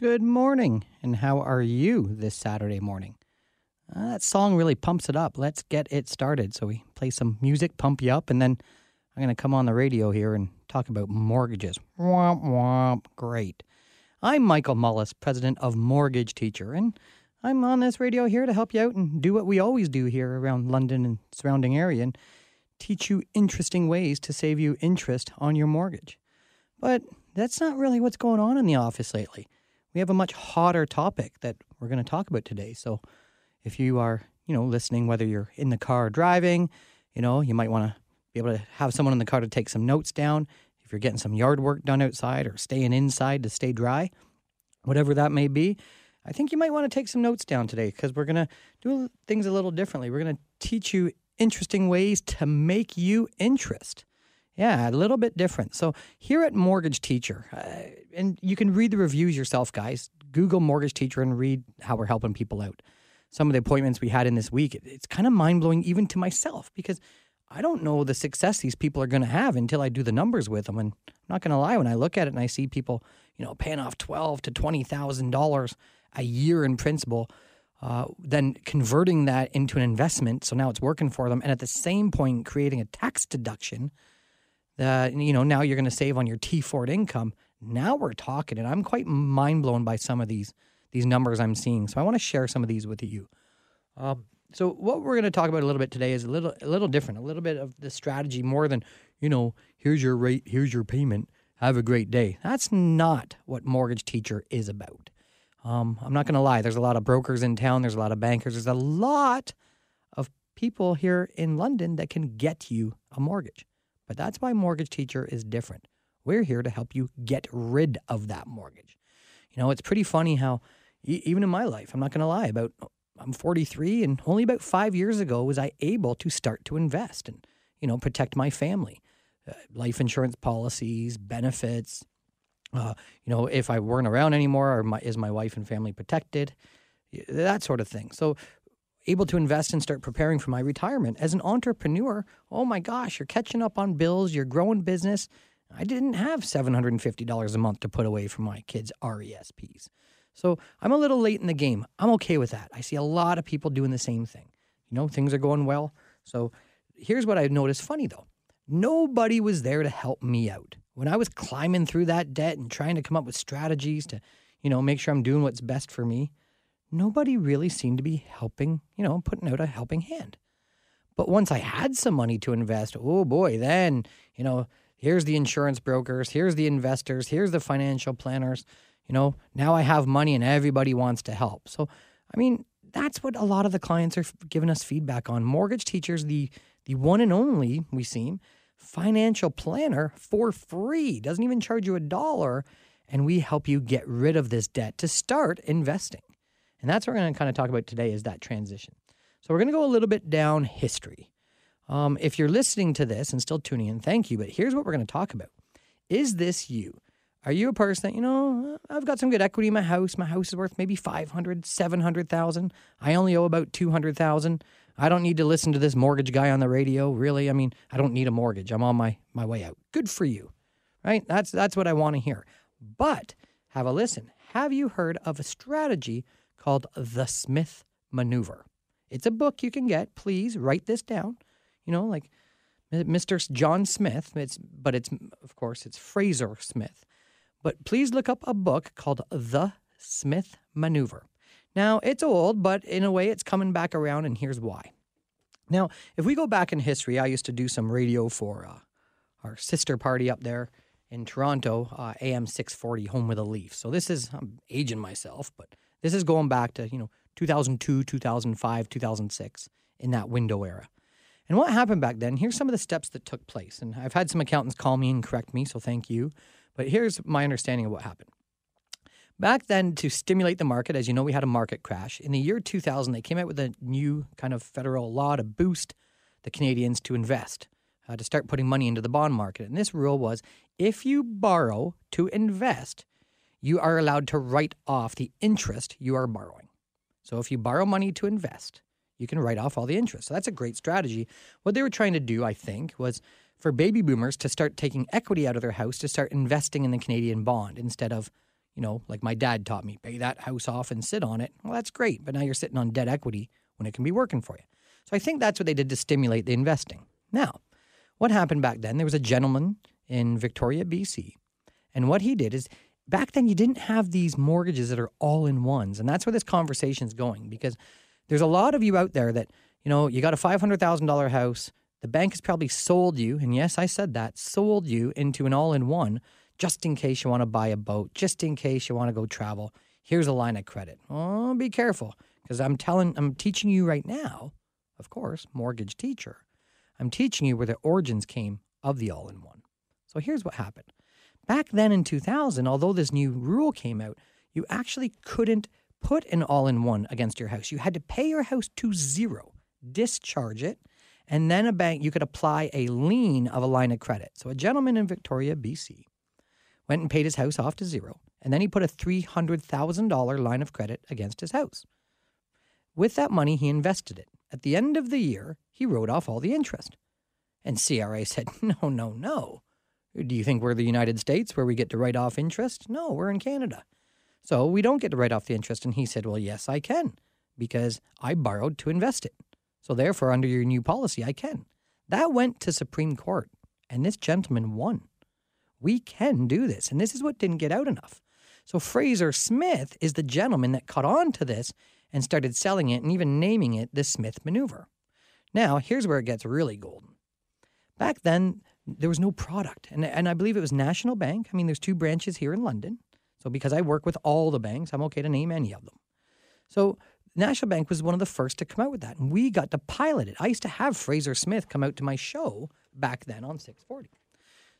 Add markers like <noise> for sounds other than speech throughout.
Good morning, and how are you this Saturday morning? Uh, that song really pumps it up. Let's get it started. So we play some music, pump you up, and then I'm going to come on the radio here and talk about mortgages. Womp womp. Great. I'm Michael Mullis, president of Mortgage Teacher, and I'm on this radio here to help you out and do what we always do here around London and surrounding area and teach you interesting ways to save you interest on your mortgage. But that's not really what's going on in the office lately we have a much hotter topic that we're going to talk about today. So if you are, you know, listening, whether you're in the car driving, you know, you might want to be able to have someone in the car to take some notes down. If you're getting some yard work done outside or staying inside to stay dry, whatever that may be, I think you might want to take some notes down today because we're going to do things a little differently. We're going to teach you interesting ways to make you interest. Yeah, a little bit different. So here at Mortgage Teacher, uh, and you can read the reviews yourself, guys. Google Mortgage Teacher and read how we're helping people out. Some of the appointments we had in this week, it's kind of mind blowing even to myself because I don't know the success these people are going to have until I do the numbers with them. And I'm not going to lie, when I look at it and I see people, you know, paying off twelve to twenty thousand dollars a year in principal, uh, then converting that into an investment, so now it's working for them, and at the same point creating a tax deduction that you know now you're going to save on your T4 income. Now we're talking, and I'm quite mind blown by some of these these numbers I'm seeing. So I want to share some of these with you. Um, so what we're going to talk about a little bit today is a little a little different, a little bit of the strategy more than you know. Here's your rate. Here's your payment. Have a great day. That's not what mortgage teacher is about. Um, I'm not going to lie. There's a lot of brokers in town. There's a lot of bankers. There's a lot of people here in London that can get you a mortgage. But that's why Mortgage Teacher is different. We're here to help you get rid of that mortgage. You know, it's pretty funny how, even in my life, I'm not going to lie, about I'm 43, and only about five years ago was I able to start to invest and, you know, protect my family. Uh, life insurance policies, benefits. Uh, you know, if I weren't around anymore, or my, is my wife and family protected? That sort of thing. So able to invest and start preparing for my retirement. As an entrepreneur, oh my gosh, you're catching up on bills, you're growing business. I didn't have $750 a month to put away for my kids' RESPs. So I'm a little late in the game. I'm okay with that. I see a lot of people doing the same thing. You know, things are going well. So here's what I've noticed funny though nobody was there to help me out. When I was climbing through that debt and trying to come up with strategies to, you know, make sure I'm doing what's best for me, nobody really seemed to be helping, you know, putting out a helping hand. But once I had some money to invest, oh boy, then, you know, here's the insurance brokers, here's the investors, here's the financial planners. You know, now I have money and everybody wants to help. So, I mean, that's what a lot of the clients are giving us feedback on. Mortgage teachers, the the one and only, we seem, financial planner for free. Doesn't even charge you a dollar. And we help you get rid of this debt to start investing. And that's what we're going to kind of talk about today is that transition. So we're going to go a little bit down history. Um, if you're listening to this and still tuning in, thank you. But here's what we're going to talk about. Is this you? Are you a person that, you know, I've got some good equity in my house. My house is worth maybe 500, 700,000. I only owe about 200,000. I don't need to listen to this mortgage guy on the radio. Really? I mean, I don't need a mortgage. I'm on my, my way out. Good for you. Right? That's that's what I want to hear. But have a listen. Have you heard of a strategy called The Smith Maneuver. It's a book you can get. Please write this down. You know, like Mr. John Smith. It's but it's of course it's Fraser Smith. But please look up a book called The Smith Maneuver. Now, it's old, but in a way it's coming back around and here's why. Now, if we go back in history, I used to do some radio for uh, our sister party up there in Toronto, uh, AM 640, Home with a Leaf. So this is, I'm aging myself, but this is going back to, you know, 2002, 2005, 2006, in that window era. And what happened back then, here's some of the steps that took place. And I've had some accountants call me and correct me, so thank you. But here's my understanding of what happened. Back then, to stimulate the market, as you know, we had a market crash. In the year 2000, they came out with a new kind of federal law to boost the Canadians to invest, uh, to start putting money into the bond market. And this rule was if you borrow to invest, you are allowed to write off the interest you are borrowing. So if you borrow money to invest, you can write off all the interest. So that's a great strategy. What they were trying to do, I think, was for baby boomers to start taking equity out of their house to start investing in the Canadian bond instead of, you know, like my dad taught me, pay that house off and sit on it. Well, that's great, but now you're sitting on debt equity when it can be working for you. So I think that's what they did to stimulate the investing. Now, what happened back then? There was a gentleman in Victoria, BC, and what he did is back then you didn't have these mortgages that are all in ones, and that's where this conversation is going because there's a lot of you out there that you know you got a five hundred thousand dollar house. The bank has probably sold you, and yes, I said that, sold you into an all in one just in case you want to buy a boat, just in case you want to go travel. Here's a line of credit. Oh, be careful because I'm telling, I'm teaching you right now, of course, mortgage teacher. I'm teaching you where the origins came of the all in one. So here's what happened. Back then in 2000, although this new rule came out, you actually couldn't put an all in one against your house. You had to pay your house to zero, discharge it, and then a bank, you could apply a lien of a line of credit. So a gentleman in Victoria, BC, went and paid his house off to zero, and then he put a $300,000 line of credit against his house. With that money, he invested it. At the end of the year, he wrote off all the interest. And CRA <laughs> said, No, no, no. Do you think we're the United States where we get to write off interest? No, we're in Canada. So we don't get to write off the interest. And he said, Well, yes, I can, because I borrowed to invest it. So therefore, under your new policy, I can. That went to Supreme Court, and this gentleman won we can do this. And this is what didn't get out enough. So Fraser Smith is the gentleman that caught on to this and started selling it and even naming it the Smith maneuver. Now, here's where it gets really golden. Back then, there was no product. And, and I believe it was National Bank. I mean, there's two branches here in London. So because I work with all the banks, I'm okay to name any of them. So National Bank was one of the first to come out with that. And we got to pilot it. I used to have Fraser Smith come out to my show back then on 640.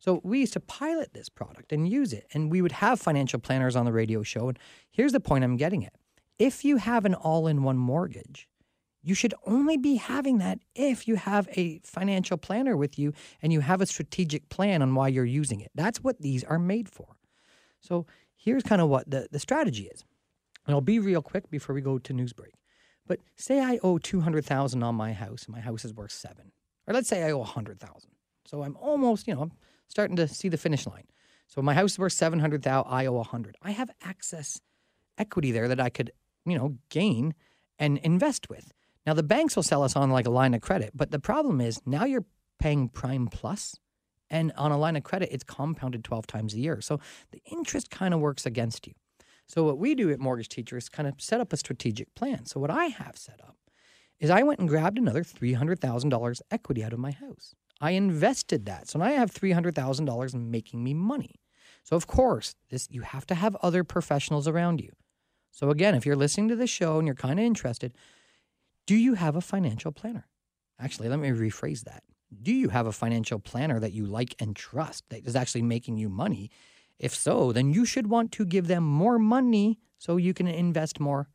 So we used to pilot this product and use it, and we would have financial planners on the radio show. And here's the point I'm getting at if you have an all in one mortgage, you should only be having that if you have a financial planner with you and you have a strategic plan on why you're using it. That's what these are made for. So here's kind of what the, the strategy is. And I'll be real quick before we go to news break. But say I owe 200,000 on my house and my house is worth 7. Or let's say I owe 100,000. So I'm almost, you know, I'm starting to see the finish line. So my house is worth 700,000, I owe 100. I have access equity there that I could, you know, gain and invest with. Now the banks will sell us on like a line of credit, but the problem is now you're paying prime plus and on a line of credit it's compounded 12 times a year. So the interest kind of works against you. So what we do at Mortgage Teacher is kind of set up a strategic plan. So what I have set up is I went and grabbed another $300,000 equity out of my house. I invested that. So now I have $300,000 making me money. So of course, this you have to have other professionals around you. So again, if you're listening to the show and you're kind of interested, do you have a financial planner? Actually, let me rephrase that. Do you have a financial planner that you like and trust that is actually making you money? If so, then you should want to give them more money so you can invest more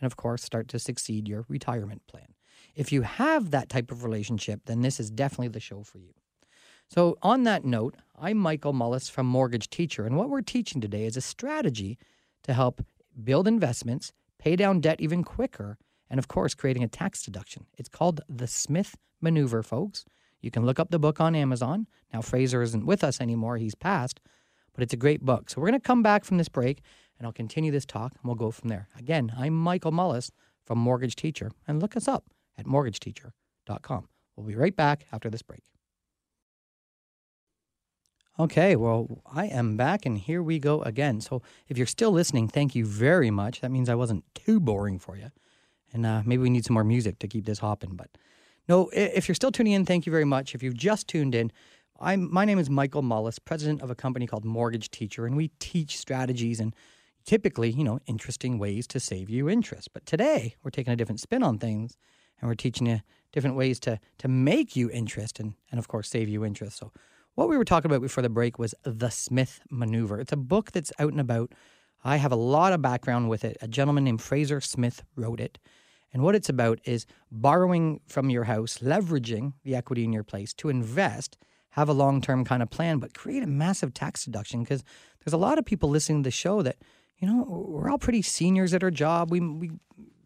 and, of course, start to succeed your retirement plan. If you have that type of relationship, then this is definitely the show for you. So, on that note, I'm Michael Mullis from Mortgage Teacher, and what we're teaching today is a strategy to help build investments, pay down debt even quicker, and of course, creating a tax deduction. It's called the Smith Maneuver, folks. You can look up the book on Amazon. Now, Fraser isn't with us anymore, he's passed, but it's a great book. So, we're going to come back from this break and I'll continue this talk and we'll go from there. Again, I'm Michael Mullis from Mortgage Teacher, and look us up at mortgageteacher.com. We'll be right back after this break. Okay, well, I am back and here we go again. So, if you're still listening, thank you very much. That means I wasn't too boring for you. And uh, maybe we need some more music to keep this hopping. But no, if you're still tuning in, thank you very much. If you've just tuned in, I'm, my name is Michael Mullis, president of a company called Mortgage Teacher, and we teach strategies and typically, you know, interesting ways to save you interest. But today, we're taking a different spin on things and we're teaching you different ways to to make you interest and and of course save you interest. So what we were talking about before the break was the Smith Maneuver. It's a book that's out and about. I have a lot of background with it. A gentleman named Fraser Smith wrote it. And what it's about is borrowing from your house, leveraging the equity in your place to invest, have a long term kind of plan, but create a massive tax deduction because there's a lot of people listening to the show that, you know, we're all pretty seniors at our job. We, we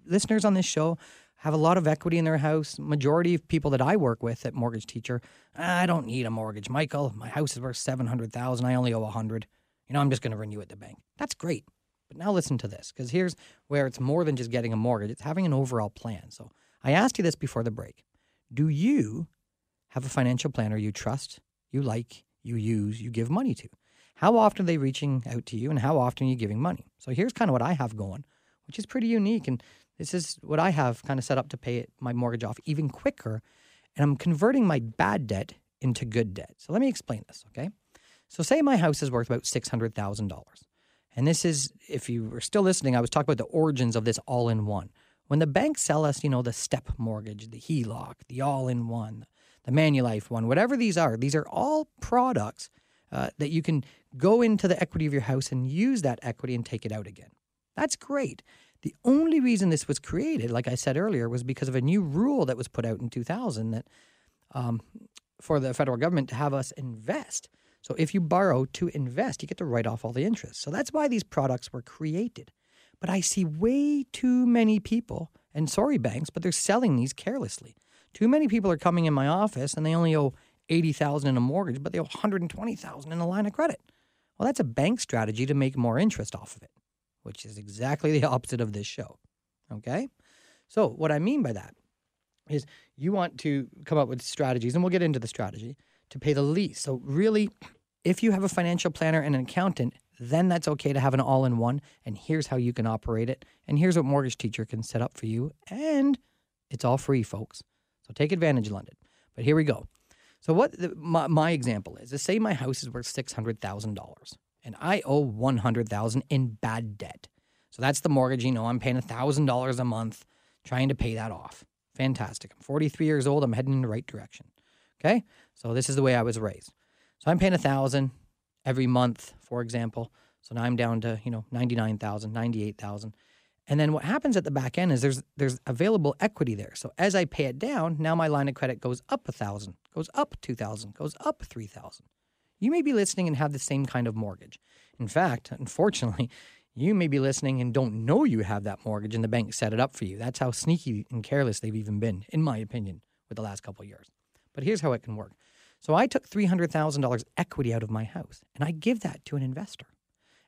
listeners on this show, have a lot of equity in their house. Majority of people that I work with at Mortgage Teacher, ah, I don't need a mortgage, Michael. My house is worth seven hundred thousand. I only owe a hundred. You know, I'm just going to renew at the bank. That's great. But now listen to this, because here's where it's more than just getting a mortgage, it's having an overall plan. So I asked you this before the break. Do you have a financial planner you trust, you like, you use, you give money to? How often are they reaching out to you and how often are you giving money? So here's kind of what I have going, which is pretty unique. And this is what I have kind of set up to pay my mortgage off even quicker. And I'm converting my bad debt into good debt. So let me explain this, okay? So say my house is worth about $600,000. And this is, if you were still listening, I was talking about the origins of this all in one. When the banks sell us, you know, the step mortgage, the HELOC, the all in one, the Manulife one, whatever these are, these are all products uh, that you can go into the equity of your house and use that equity and take it out again. That's great. The only reason this was created, like I said earlier, was because of a new rule that was put out in 2000 that um, for the federal government to have us invest. So if you borrow to invest, you get to write off all the interest. So that's why these products were created. But I see way too many people, and sorry, banks, but they're selling these carelessly. Too many people are coming in my office and they only owe 80,000 in a mortgage, but they owe 120,000 in a line of credit. Well, that's a bank strategy to make more interest off of it, which is exactly <laughs> the opposite of this show. Okay? So, what I mean by that is you want to come up with strategies, and we'll get into the strategy to pay the least. So, really, if you have a financial planner and an accountant, then that's okay to have an all in one. And here's how you can operate it. And here's what Mortgage Teacher can set up for you. And it's all free, folks. So take advantage, London. But here we go. So, what the, my, my example is, is say my house is worth $600,000 and I owe 100000 in bad debt. So that's the mortgage. You know, I'm paying $1,000 a month trying to pay that off. Fantastic. I'm 43 years old. I'm heading in the right direction. Okay. So this is the way I was raised. So I'm paying a thousand every month, for example. So now I'm down to, you know, 99,000, 98,000. And then what happens at the back end is there's there's available equity there. So as I pay it down, now my line of credit goes up a thousand, goes up two thousand, goes up three thousand. You may be listening and have the same kind of mortgage. In fact, unfortunately, you may be listening and don't know you have that mortgage and the bank set it up for you. That's how sneaky and careless they've even been, in my opinion, with the last couple of years. But here's how it can work. So I took $300,000 equity out of my house and I give that to an investor.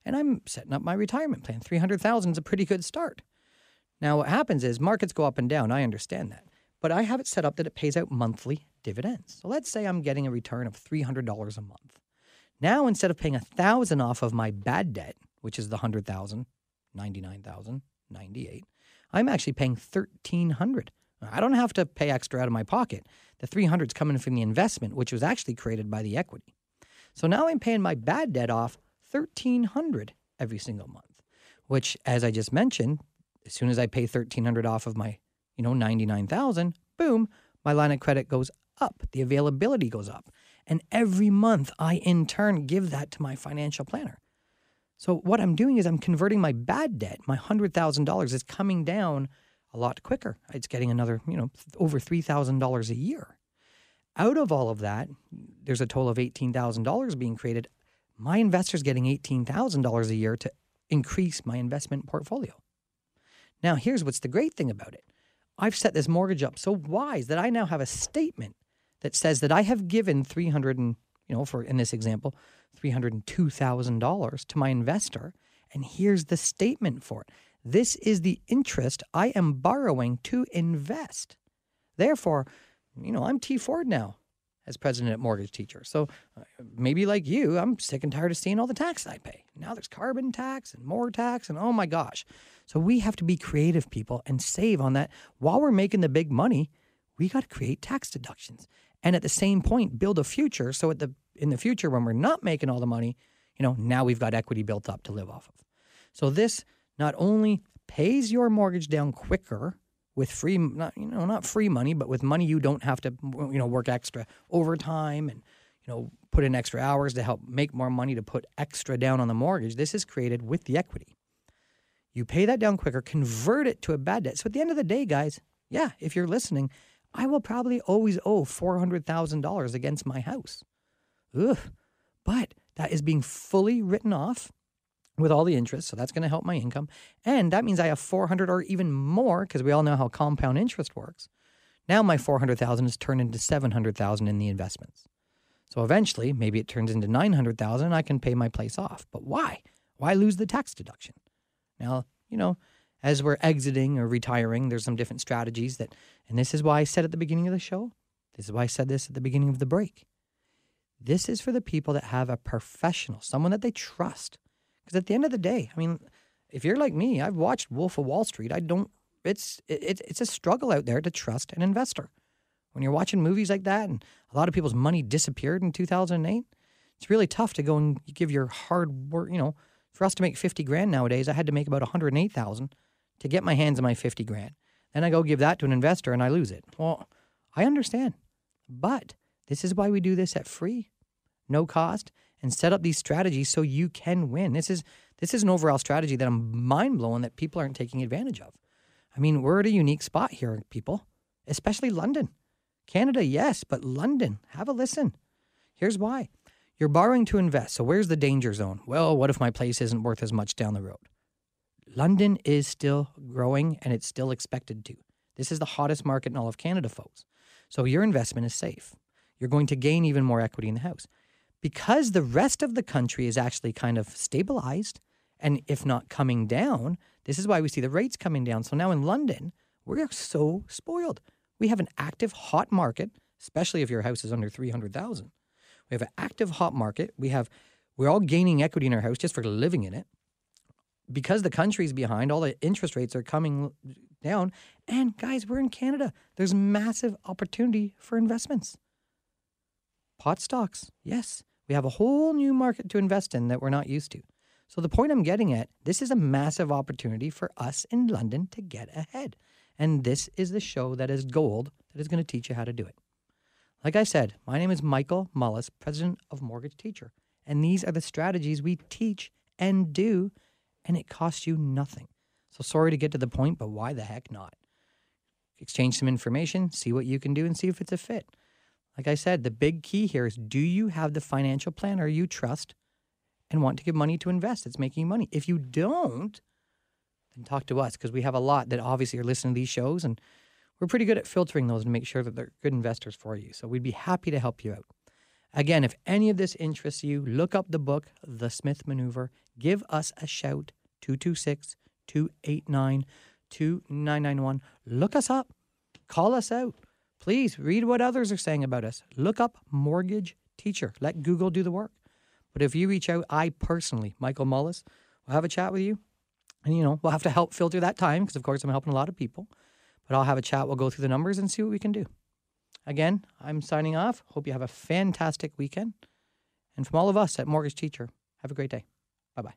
And I'm setting up my retirement plan. 300,000 is a pretty good start. Now what happens is markets go up and down. I understand that. But I have it set up that it pays out monthly dividends. So let's say I'm getting a return of $300 a month. Now instead of paying 1000 off of my bad debt, which is the 100,000, 99,000, 98, I'm actually paying 1300. I don't have to pay extra out of my pocket. The 300 is coming from the investment, which was actually created by the equity. So now I'm paying my bad debt off 1300 every single month, which as I just mentioned, as soon as I pay 1300 off of my, you know, 99,000, boom, my line of credit goes up. The availability goes up. And every month I in turn give that to my financial planner. So what I'm doing is I'm converting my bad debt, my $100,000 is coming down a lot quicker. It's getting another, you know, over $3,000 a year. Out of all of that, there's a total of $18,000 being created. My investor's getting $18,000 a year to increase my investment portfolio. Now, here's what's the great thing about it. I've set this mortgage up so wise that I now have a statement that says that I have given 300 and, you know, for in this example, $302,000 to my investor and here's the statement for it. This is the interest I am borrowing to invest. Therefore, you know, I'm T4 now as president at Mortgage Teacher. So uh, maybe like you, I'm sick and tired of seeing all the tax I pay. Now there's carbon tax and more tax, and oh my gosh. So we have to be creative people and save on that. While we're making the big money, we got to create tax deductions. And at the same point, build a future so at the in the future when we're not making all the money, you know, now we've got equity built up to live off of. So this not only pays your mortgage down quicker with free not you know not free money but with money you don't have to you know work extra overtime and you know put in extra hours to help make more money to put extra down on the mortgage this is created with the equity. You pay that down quicker convert it to a bad debt. So at the end of the day guys yeah if you're listening i will probably always owe $400000 against my house. Ugh. but that is being fully written off with all the interest. So that's going to help my income. And that means I have 400 or even more because we all know how compound interest works. Now my 400,000 is turned into 700,000 in the investments. So eventually, maybe it turns into 900,000 and I can pay my place off. But why? Why lose the tax deduction? Now, you know, as we're exiting or retiring, there's some different strategies that, and this is why I said at the beginning of the show, this is why I said this at the beginning of the break. This is for the people that have a professional, someone that they trust. Because at the end of the day, I mean, if you're like me, I've watched Wolf of Wall Street. I don't. It's it, it's a struggle out there to trust an investor. When you're watching movies like that, and a lot of people's money disappeared in 2008, it's really tough to go and give your hard work. You know, for us to make 50 grand nowadays, I had to make about 108,000 to get my hands on my 50 grand. Then I go give that to an investor and I lose it. Well, I understand, but this is why we do this at free, no cost, and set up these strategies so you can win. This is this is an overall strategy that I'm mind blowing that people aren't taking advantage of. I mean, we're at a unique spot here, people, especially London. Canada, yes, but London, have a listen. Here's why. You're borrowing to invest. So where's the danger zone? Well, what if my place isn't worth as much down the road? London is still growing and it's still expected to. This is the hottest market in all of Canada, folks. So your investment is safe. You're going to gain even more equity in the house. Because the rest of the country is actually kind of stabilized and if not coming down, this is why we see the rates coming down. So now in London, we're so spoiled. We have an active hot market, especially if your house is under 300,000. We have an active hot market. We have we're all gaining equity in our house just for living in it. Because the country's behind, all the interest rates are coming down. And guys, we're in Canada. There's massive opportunity for investments. Pot stocks, yes. We have a whole new market to invest in that we're not used to. So the point I'm getting at, this is a massive opportunity for us in London to get ahead. And this is the show that is gold that is going to teach you how to do it. Like I said, my name is Michael Mullis, president of Mortgage Teacher. And these are the strategies we teach and do, and it costs you nothing. So sorry to get to the point, but why the heck not? Exchange some information, see what you can do, and see if it's a fit. Like I said, the big key here is do you have the financial planner you trust and want to give money to invest. It's making money. If you don't, then talk to us because we have a lot that obviously are listening to these shows and we're pretty good at filtering those and make sure that they're good investors for you. So we'd be happy to help you out. Again, if any of this interests you, look up the book, The Smith Maneuver. Give us a shout, 226 289 2991. Look us up. Call us out. Please read what others are saying about us. Look up Mortgage Teacher. Let Google do the work. But if you reach out, I personally, Michael Mullis, will have a chat with you. And, you know, we'll have to help filter that time because, of course, I'm helping a lot of people. But I'll have a chat. We'll go through the numbers and see what we can do. Again, I'm signing off. Hope you have a fantastic weekend. And from all of us at Mortgage Teacher, have a great day. Bye bye.